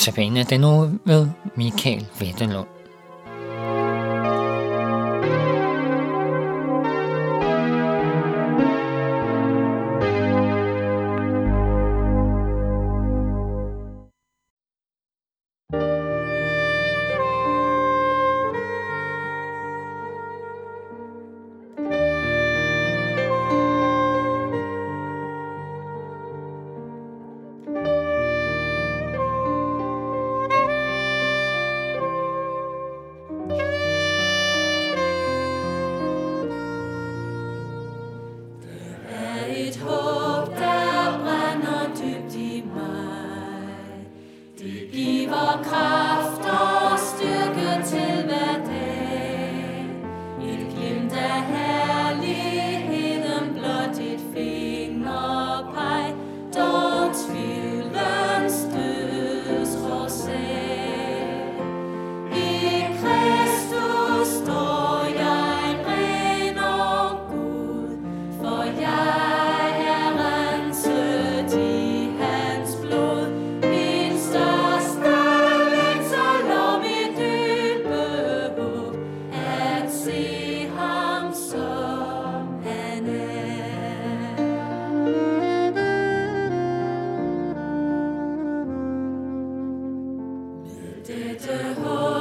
Tabene er nu ved Michael Vetterlund. Lord.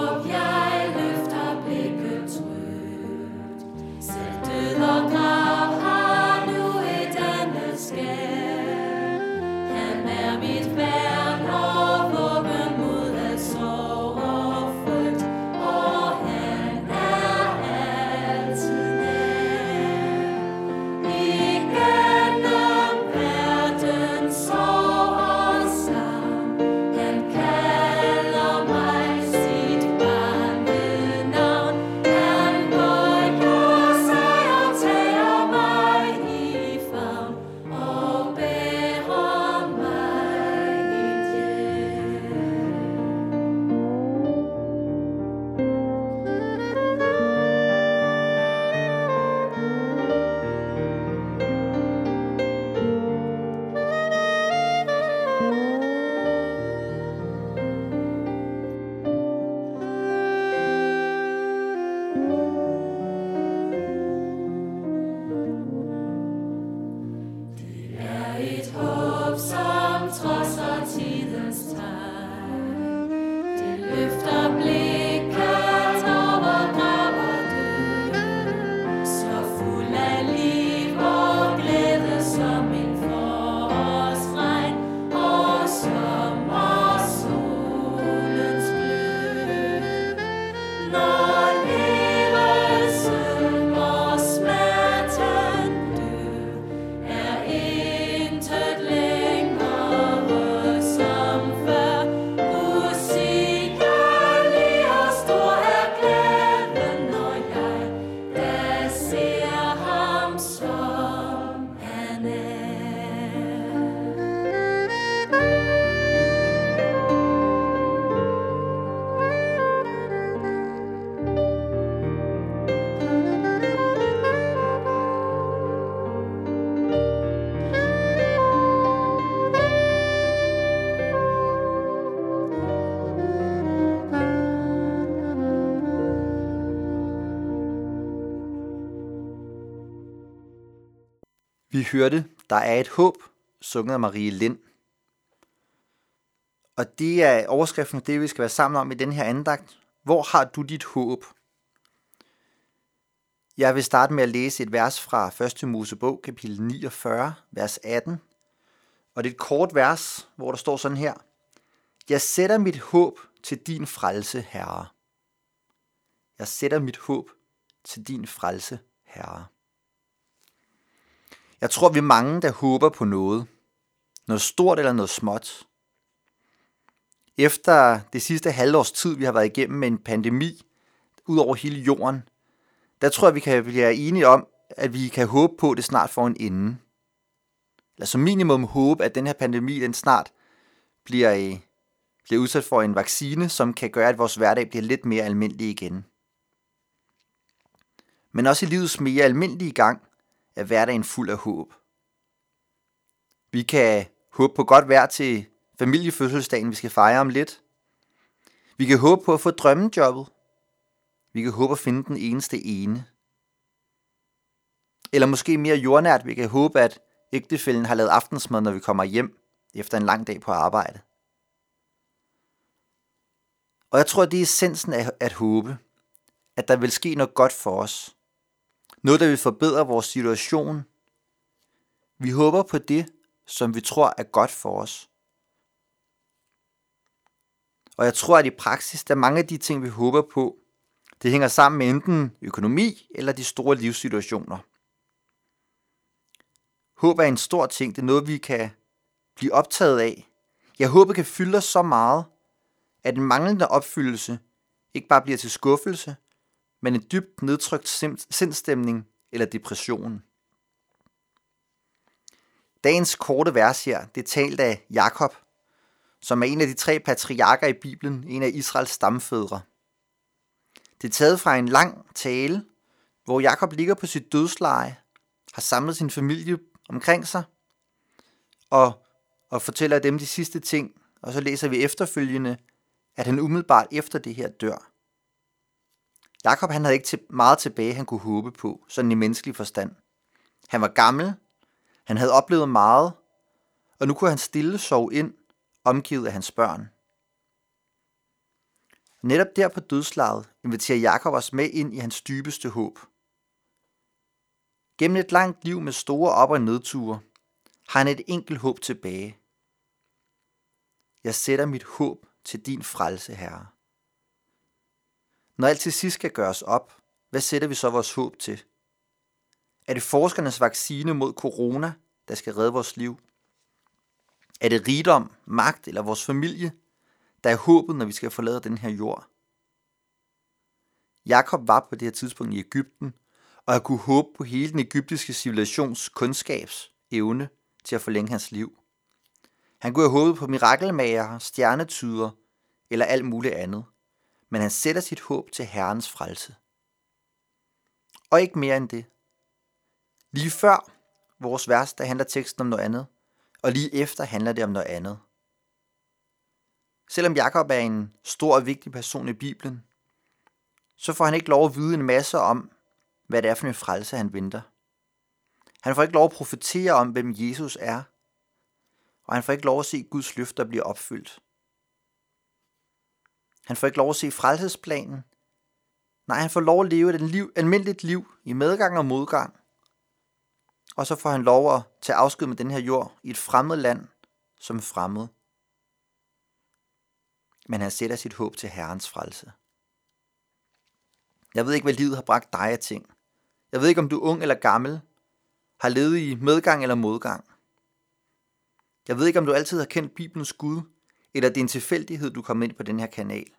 Vi hørte, der er et håb, sunget af Marie Lind. Og det er overskriften for det, vi skal være sammen om i den her andagt. Hvor har du dit håb? Jeg vil starte med at læse et vers fra 1. Mosebog, kapitel 49, vers 18. Og det er et kort vers, hvor der står sådan her. Jeg sætter mit håb til din frelse, Herre. Jeg sætter mit håb til din frelse, Herre. Jeg tror, vi er mange, der håber på noget. Noget stort eller noget småt. Efter det sidste halvårs tid, vi har været igennem med en pandemi ud over hele jorden, der tror jeg, vi kan blive enige om, at vi kan håbe på, at det snart får en ende. Eller som minimum håbe, at den her pandemi den snart bliver, øh, bliver udsat for en vaccine, som kan gøre, at vores hverdag bliver lidt mere almindelig igen. Men også i livets mere almindelige gang, er hverdagen fuld af håb. Vi kan håbe på godt vejr til familiefødselsdagen, vi skal fejre om lidt. Vi kan håbe på at få drømmejobbet. Vi kan håbe at finde den eneste ene. Eller måske mere jordnært, vi kan håbe, at ægtefælden har lavet aftensmad, når vi kommer hjem efter en lang dag på arbejde. Og jeg tror, det er essensen af at håbe, at der vil ske noget godt for os. Noget, der vil forbedre vores situation. Vi håber på det, som vi tror er godt for os. Og jeg tror, at i praksis, der mange af de ting, vi håber på, det hænger sammen med enten økonomi eller de store livssituationer. Håb er en stor ting. Det er noget, vi kan blive optaget af. Jeg håber kan fylde os så meget, at den manglende opfyldelse ikke bare bliver til skuffelse, men en dybt nedtrykt sindstemning eller depression. Dagens korte vers her, det er talt af Jakob, som er en af de tre patriarker i Bibelen, en af Israels stamfædre. Det er taget fra en lang tale, hvor Jakob ligger på sit dødsleje, har samlet sin familie omkring sig, og, og fortæller dem de sidste ting, og så læser vi efterfølgende, at han umiddelbart efter det her dør. Jakob han havde ikke til, meget tilbage, han kunne håbe på, sådan i menneskelig forstand. Han var gammel, han havde oplevet meget, og nu kunne han stille sove ind, omgivet af hans børn. Netop der på dødslaget inviterer Jakob os med ind i hans dybeste håb. Gennem et langt liv med store op- og nedture, har han et enkelt håb tilbage. Jeg sætter mit håb til din frelse, Herre. Når alt til sidst skal gøres op, hvad sætter vi så vores håb til? Er det forskernes vaccine mod corona, der skal redde vores liv? Er det rigdom, magt eller vores familie, der er håbet, når vi skal forlade den her jord? Jakob var på det her tidspunkt i Ægypten, og jeg kunne håbe på hele den egyptiske civilisations kundskabs evne til at forlænge hans liv. Han kunne have håbet på mirakelmager, stjernetyder eller alt muligt andet, men han sætter sit håb til Herrens frelse. Og ikke mere end det. Lige før vores vers, der handler teksten om noget andet, og lige efter handler det om noget andet. Selvom Jakob er en stor og vigtig person i Bibelen, så får han ikke lov at vide en masse om, hvad det er for en frelse, han venter. Han får ikke lov at profetere om, hvem Jesus er, og han får ikke lov at se Guds løfter blive opfyldt. Han får ikke lov at se frelsesplanen. Nej, han får lov at leve et liv, almindeligt liv i medgang og modgang. Og så får han lov at tage afsked med den her jord i et fremmed land som fremmed. Men han sætter sit håb til Herrens frelse. Jeg ved ikke, hvad livet har bragt dig af ting. Jeg ved ikke, om du er ung eller gammel, har levet i medgang eller modgang. Jeg ved ikke, om du altid har kendt Bibelens Gud, eller det er en tilfældighed, du kom ind på den her kanal.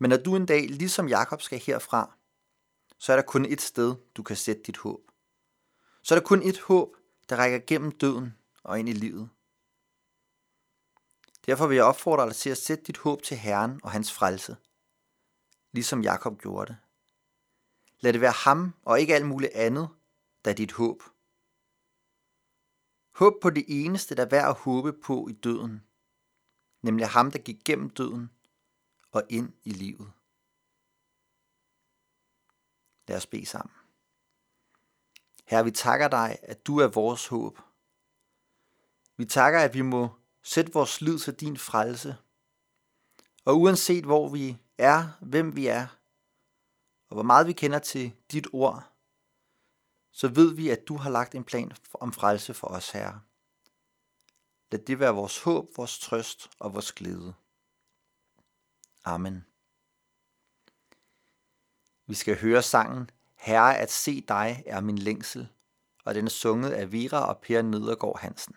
Men når du en dag, ligesom Jakob, skal herfra, så er der kun et sted, du kan sætte dit håb. Så er der kun et håb, der rækker gennem døden og ind i livet. Derfor vil jeg opfordre dig til at sætte dit håb til Herren og hans frelse, ligesom Jakob gjorde det. Lad det være ham og ikke alt muligt andet, der er dit håb. Håb på det eneste, der er værd at håbe på i døden, nemlig ham, der gik gennem døden og ind i livet. Lad os bede sammen. Herre, vi takker dig, at du er vores håb. Vi takker, at vi må sætte vores lid til din frelse. Og uanset hvor vi er, hvem vi er, og hvor meget vi kender til dit ord, så ved vi, at du har lagt en plan om frelse for os, Herre. Lad det være vores håb, vores trøst og vores glæde. Amen. Vi skal høre sangen Herre at se dig er min længsel, og den er sunget af Vera og Per Nedergaard Hansen.